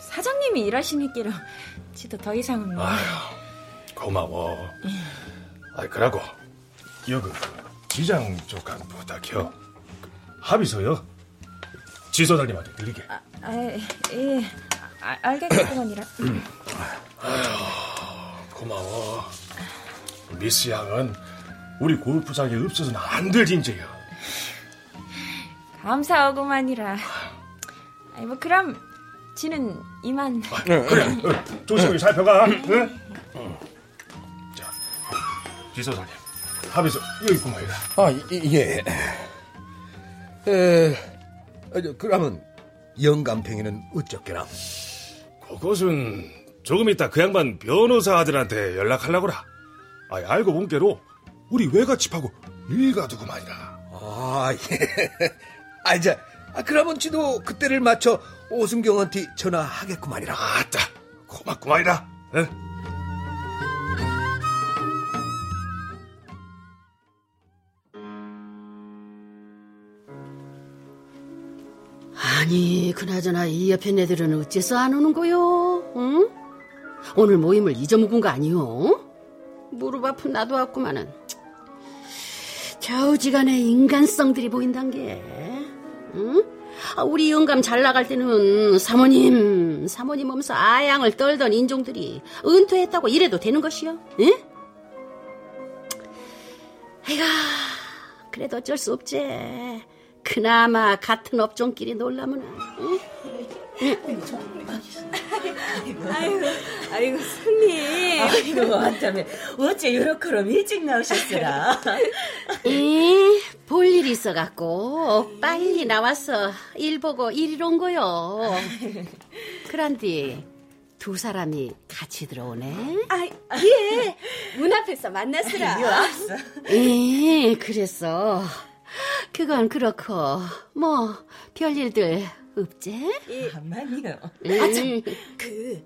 사장님이 일하시니께로 지도 더 이상은 뭐. 고마워. 아이, 그러고, 여기, 지장 조간 부탁해요. 그, 합의서요. 지소장님한테 드리게. 아, 예. 아, 알겠구만이라. 고마워. 미스 양은 우리 골프장에 없어서는 안 될 인재야. 감사하구만이라. 아이, 뭐, 그럼, 지는 이만. 그래, 어, 조심히 살펴가. 응? 자, 지소장님, 합의서 여기 있구만이다. 아, 이- 예. 에, 어, 저, 그러면 영감탱이는 어쩌게나? 그것은 조금 이따 그 양반 변호사 아들한테 연락하려고라. 아, 알고 본 게로 우리 외갓집하고 일가두고만이라. 아, 예. 아, 이제, 아, 그러면 지도 그때를 맞춰 오승경한테 전화하겠구만이라. 아따, 고맙구만이다. 응? 아니, 그나저나 이 옆에 애들은 어째서 안 오는 거요? 응? 오늘 모임을 잊어먹은 거 아니요? 무릎 아픈 나도 왔구만은. 겨우지간에 인간성들이 보인단 게, 응? 아, 우리 영감 잘 나갈 때는 사모님, 사모님 하면서 아양을 떨던 인종들이 은퇴했다고 이래도 되는 것이요? 응? 아이가, 그래도 어쩔 수 없지. 그나마 같은 업종끼리 놀라면, 응? 아이고, 아이고, 손님. 아이고, 왔다면, 어째 요렇게럼 일찍 나오셨으라. 이, 볼일 있어갖고, 빨리 나와서 일 보고 이리로 온 거요. 그란디, 두 사람이 같이 들어오네? 아, 예. 문 앞에서 만났으라. 이 왔어. 예, 그랬어. 그건 그렇고, 뭐, 별일들 없지? 예. 아만요. 아, 참, 그,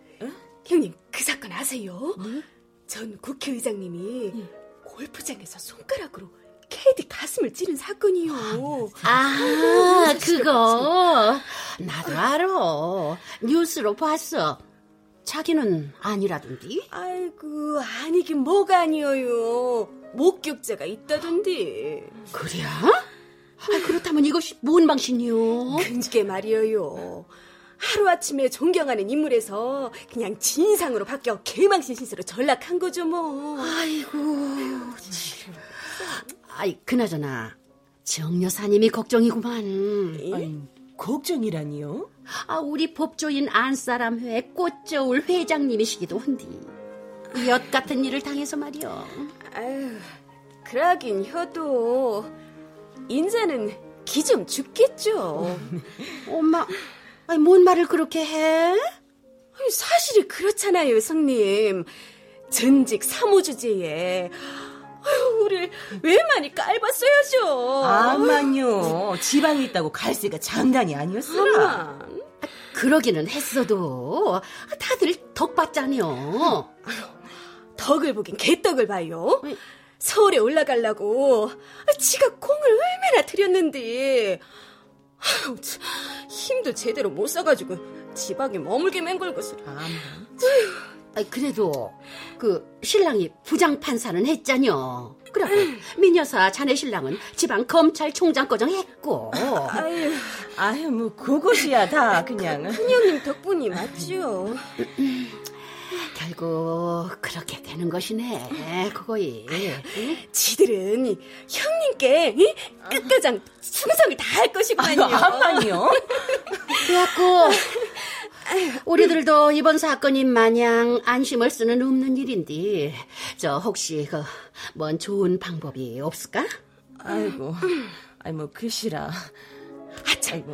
형님, 그 사건 아세요? 전 국회의장님이 골프장에서 손가락으로 캐디 가슴을 찌른 사건이요. 아, 그거. 나도 알아. 뉴스로 봤어. 자기는 아니라던디? 아이고, 아니긴 뭐가 아니에요. 목격자가 있다던디. 그래? 아, 그렇다면 이것이 뭔 방신이요? 그게 말이에요. 하루아침에 존경하는 인물에서 그냥 진상으로 바뀌어 개망신 신세로 전락한 거죠, 뭐. 아이고. 아이, 그나저나, 정 여사님이 걱정이구만. 걱정이라니요? 아, 우리 법조인 안사람회 꽃저울 회장님이시기도 한디. 엿 같은 일을 당해서 말이요. 아유, 그러긴 혀도 인자는 기 좀 죽겠죠. 엄마, 아니, 뭔 말을 그렇게 해? 아니, 사실이 그렇잖아요, 성님. 전직 사모주제에 아유, 우리 왜 많이 깔봤어야죠. 아만요. 지방에 있다고 갈세가 장난이 아니었으라. 그러기는 했어도 다들 덕봤잖여. 덕을 보긴 개떡을 봐요. 서울에 올라가려고 지가 공을 얼마나 들였는데 아유, 참, 힘도 제대로 못 써가지고 지방에 머물게 맹글고서 아, 그래도 그 신랑이 부장 판사는 했잖여. 그래, 미녀사 자네 신랑은 지방 검찰총장 거정 했고. 아유, 아유, 뭐, 그것이야, 다, 그냥. 큰형님 덕분이 맞죠. 결국 그렇게 되는 것이네, 그거이. 지들은 이 형님께 이? 끝가장 충성을 다할 것이구만요. 아유, 암만요. 그래갖고 우리들도 이번 사건이 마냥 안심할 수는 없는 일인데 저 혹시 그 뭔 좋은 방법이 없을까? 아이고, 아이 뭐 글씨라. 아참,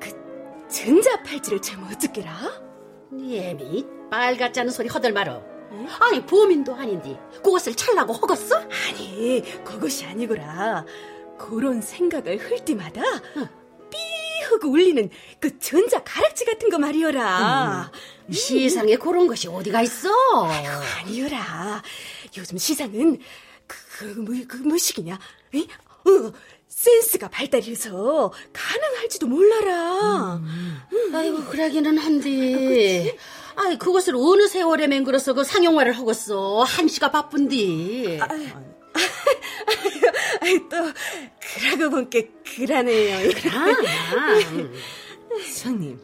그 전자팔찌를 참 어쩌게라? 예미 빨갛지 않은 소리 허들 말어. 아니 범인도 아닌데 그것을 찰라고 허겄어? 아니 그것이 아니구라. 그런 생각을 흘 때마다 삐 하고 울리는 그 전자 가락지 같은 거 말이여라. 음, 시상에 그런 것이 어디가 있어? 아니여라. 요즘 시상은 그, 그, 뭐, 그 뭐시기냐? 이? 어, 센스가 발달해서 가능할지도 몰라라. 아이고 그러기는 한데. 아이 그것을 어느 세월에 맹글어서 그 상용화를 하겠어. 한시가 바쁜디. 아이, 또 그러고 본게 그라네요. 그럼. 성님,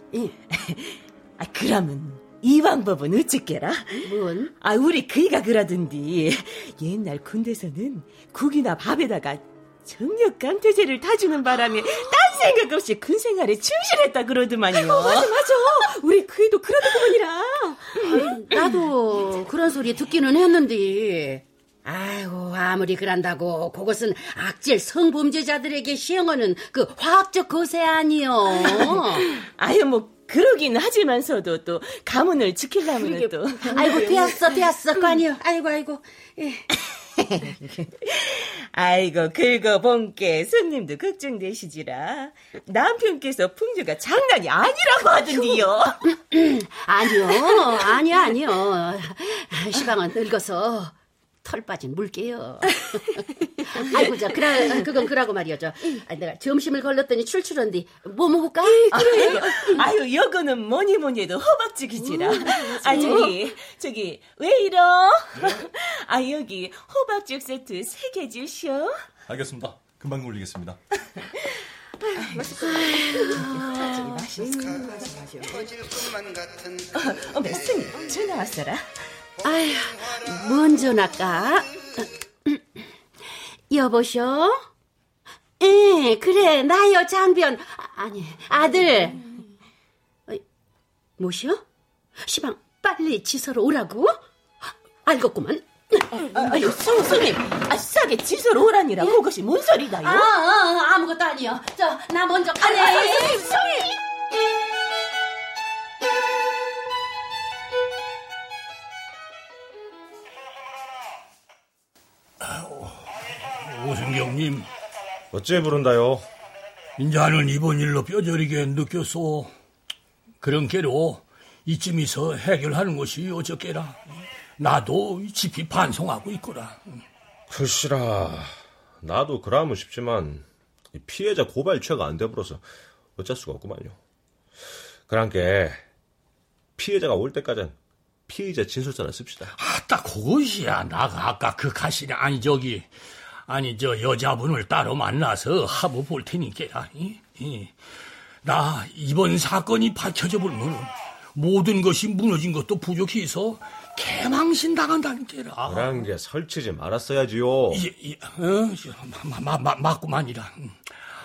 아, 그러면 이 방법은 어찌게라? 뭔? 아, 우리 그이가 그러던디 옛날 군대에서는 국이나 밥에다가 정력 감퇴제를 타주는 바람에 딴 생각 없이 군 생활에 충실했다 그러더만요. 맞아, 맞아. 우리 그이도 그러더구먼이라. 나도 그런 소리 듣기는 했는데. 아이고 아무리 그런다고 그것은 악질 성범죄자들에게 시행하는 그 화학적 거세 아니요. 아유 뭐 그러긴 하지만서도 또 가문을 지키려면 또 아이고 되었어 되었어 아니요. 아이고 아이고. 예. 아이고 긁어본 게 손님도 걱정되시지라 남편께서 풍류가 장난이 아니라고 하던디요 아니요 아니요 아니요 시방은 늙어서 털 빠진 물게요. 아이고 저 그라 그건 그라고 말이야 저 아니, 내가 점심을 걸렀더니 출출한데 뭐 먹을까? 그래 아유 여거는 뭐니 뭐니 해도 호박죽이지라. 아 저기 저기 왜 이러? 아 여기 호박죽 세트 세 개 주시오? 알겠습니다. 금방 올리겠습니다. 어, 메스님 전화 왔어라. 아휴, 뭔 전화까? 여보셔? 예, 그래, 나요, 장변. 아, 아니, 아들. 어, 뭐시오? 시방, 빨리 지서로 오라고? 알겠구만. 아유, 성수님, 아, 싸게 지서로 오라니라. 그것이 뭔 소리다요? 아, 아, 아무것도 아니요. 저, 나 먼저 가네. 아, 성님! 오승경님, 어째 부른다요? 인자는 이번 일로 뼈저리게 느꼈소. 그런 게로 이쯤에서 해결하는 것이 어쩌게라. 나도 깊이 반성하고 있거라. 글씨라, 나도 그러면 싶지만 이 피해자 고발 취하가 안 돼버려서 어쩔 수가 없구만요. 그랑께 피해자가 올 때까진 피의자 진술서나 씁시다. 아따 그것이야. 나가 아까 그 가시냐 아니 저기 아니 저 여자분을 따로 만나서 합의 볼 테니까. 이, 이. 나 이번 사건이 밝혀져 보면 모든 것이 무너진 것도 부족해서 개망신 당한다니까라. 그런 게 설치지 말았어야지요. 예, 예, 어, 마, 마, 마, 맞구만이라.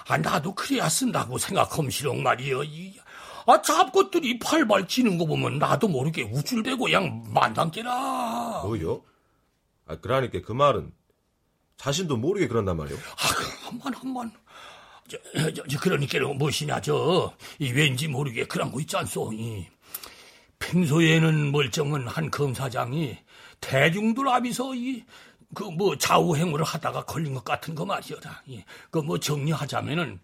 아, 나도 그래야 쓴다고 생각함시렁 말이여. 이, 아, 잡것들이 팔발 치는 거 보면 나도 모르게 우쭐대고 그냥 만당께라. 뭐요? 아, 그러니까 그 말은 자신도 모르게 그런단 말이요. 아, 한번 한번. 저 그러니까 무엇이냐 저, 이 왠지 모르게 그런 거 있지 않소. 이. 평소에는 멀쩡한 한 검사장이 대중들 앞에서 이, 그 뭐 좌우 행위를 하다가 걸린 것 같은 거 말이여라. 그뭐 정리하자면은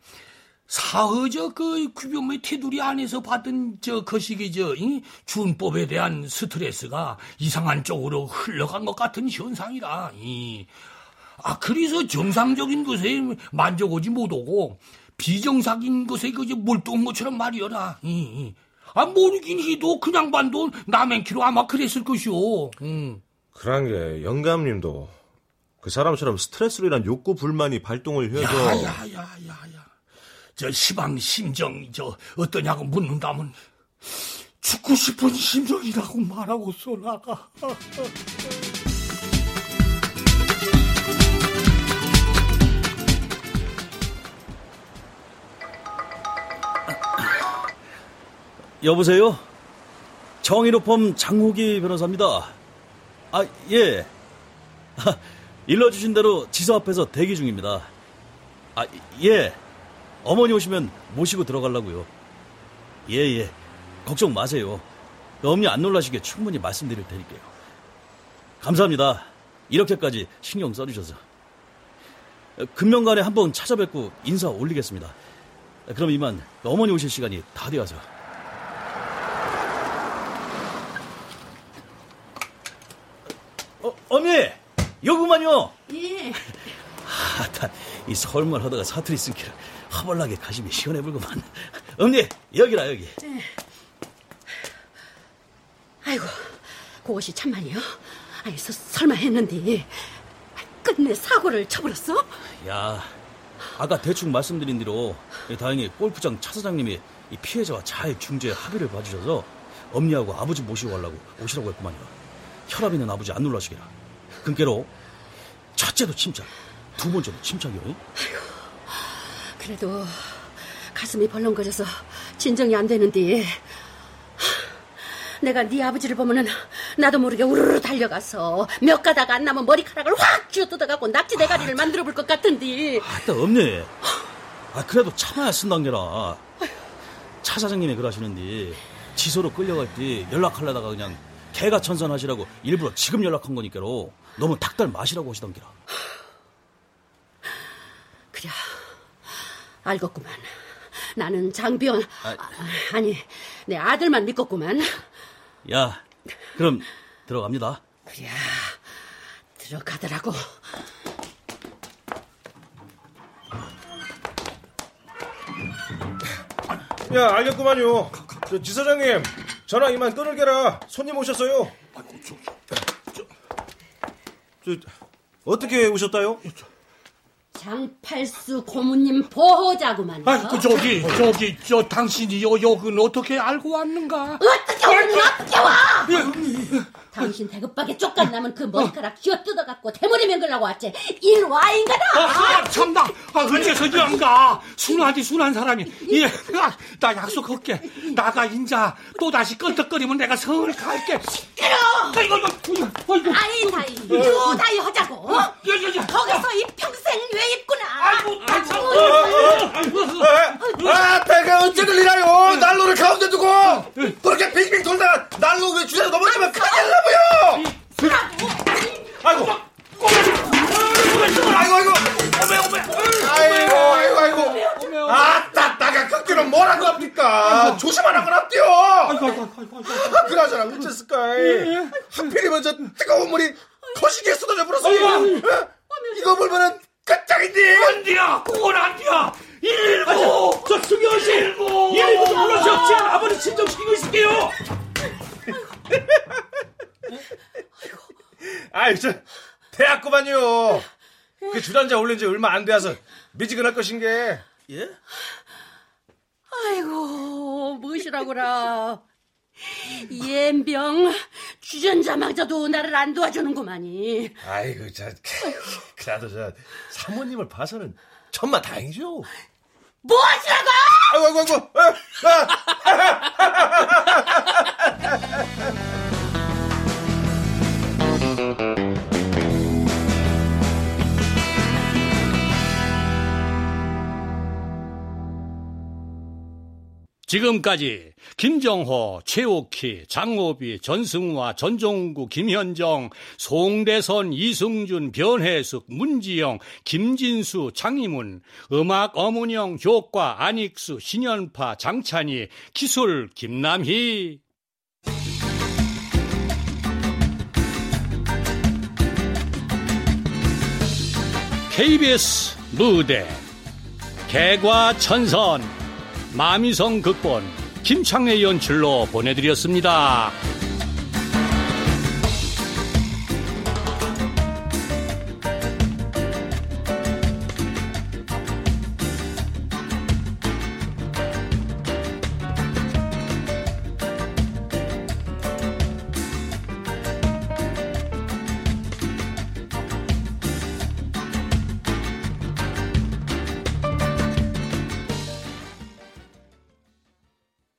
사회적 그 규범의 테두리 안에서 받은 저 거시기 저 이, 준법에 대한 스트레스가 이상한 쪽으로 흘러간 것 같은 현상이라. 이. 아 그래서 정상적인 것에 만족하지 못하고 비정상인 것에 그저 몰두한 것처럼 말이여라. 이, 이. 아 모르긴 해도 그냥 반도 남행키로 아마 그랬을 것이오. 음. 그런 게 영감님도 그 사람처럼 스트레스로 인한 욕구 불만이 발동을 해서 야야야야야 저 시방 심정 저 어떠냐고 묻는다면 죽고 싶은 심정이라고 말하고 쏘나가. 여보세요? 정의로펌 장호기 변호사입니다. 아, 예. 아, 일러주신 대로 지서 앞에서 대기 중입니다. 아, 예. 어머니 오시면 모시고 들어가려고요. 예, 예. 걱정 마세요. 어머니 안 놀라시게 충분히 말씀드릴 테니까요. 감사합니다. 이렇게까지 신경 써주셔서. 금명간에 한번 찾아뵙고 인사 올리겠습니다. 그럼 이만 어머니 오실 시간이 다 되어서. 어, 언니! 여구만요! 예. 아, 이 설말 하다가 사투리 쓴기를 허벌나게 가심이 시원해 불구만. 언니, 여기라, 여기. 네. 아이고, 그것이 참말이요. 아니, 서, 설마 했는데 끝내 사고를 쳐버렸어? 야, 아까 대충 말씀드린 대로 다행히 골프장 차 사장님이 이 피해자와 잘 중재 합의를 봐주셔서 엄니하고 아버지 모시고 가려고 오시라고 했구만요. 혈압 있는 아버지 안 놀라시게라. 근께로 첫째도 침착, 두 번째도 침착이요. 그래도 가슴이 벌렁거려서 진정이 안 되는데 내가 네 아버지를 보면은 나도 모르게 우르르 달려가서 몇 가다가 안 남은 머리카락을 확 쥐어뜯어갖고 낙지 대가리를 만들어 볼 것 같은데 아따 없네. 아 그래도 참아야 쓴단 게라. 차 사장님이 그러시는데 지소로 끌려갈 때 연락하려다가 그냥 개가 천선하시라고 일부러 지금 연락한 거니까로 너무 닭달 마시라고 하시던 게라. 그래 알겠구만. 나는 장비원 아, 아니 내 아들만 믿겠구만. 야, 그럼 들어갑니다. 그래, 들어가더라고. 야, 알겠구만요. 저, 지사장님, 전화 이만 끊을게라. 손님 오셨어요. 저, 저, 어떻게 오셨다요? 장팔수 고모님 보호자구만. 아, 그 저기, 저기, 저 당신이 요 욕은 어떻게 알고 왔는가? 어떻게 오니 어떻게 와? 당신 대급박에 쪽간나면 그 머리카락 쥐어 뜯어갖고 대머리 맹글라고 왔지. 일 와, 인가다. 아, 참다. 아, 어째서 이런가? 순하디 순한 사람이. 예, 나, 나 약속할게. 나가 인자 또 다시 끄덕거리면 내가 성을 갈게. 시끄러. 아이고, 아이고, 아이고. 아이 다이, 유 다이 하자고. 어? 거기서 이 평생 왜 입구나. 아이고, 아, 내가 어찌들 이라요? 난로를 가운데 두고 그렇게 빙빙 돌다가 난로 왜 주제로 넘어지면 큰일 나 고요. 아이고, 아이고, 아이고, 오메, 오메, 아이고, 아이고, 아이고. 아따, 나가 꺾기는 뭐라고 합니까? 조심하라고 납디요. 아, 그나저나 어쨌을까? 하필이면 저 뜨거운 물이 거시기에 쏟아져 버렸어요. 이거 보면은 끝장인데. 안 돼야, 그건 안 돼야. 일고, 저 승효씨, 일고, 일고 좀 불러줘. 제가 아버지 진정시키고 있을게요. 아이, 저, 대학구만요. 그 주단자 올린 지 얼마 안 돼서 미지근할 것인 게. 예? 아이고, 무엇이라고라. 옌병, 주전자마저도 나를 안 도와주는구만이. 아이고, 저, 그래도 저, 사모님을 봐서는 천만 다행이죠. 무엇이라고! 아이고, 아이고, 아이고. 아, 지금까지 김정호, 최옥희, 장호비, 전승우와 전종구, 김현정, 송대선, 이승준, 변혜숙, 문지영, 김진수, 장희문, 음악 어문영, 효과, 안익수, 신연파, 장찬희, 기술, 김남희, KBS 무대 개과천선 마미성 극본 김창래 연출로 보내드렸습니다.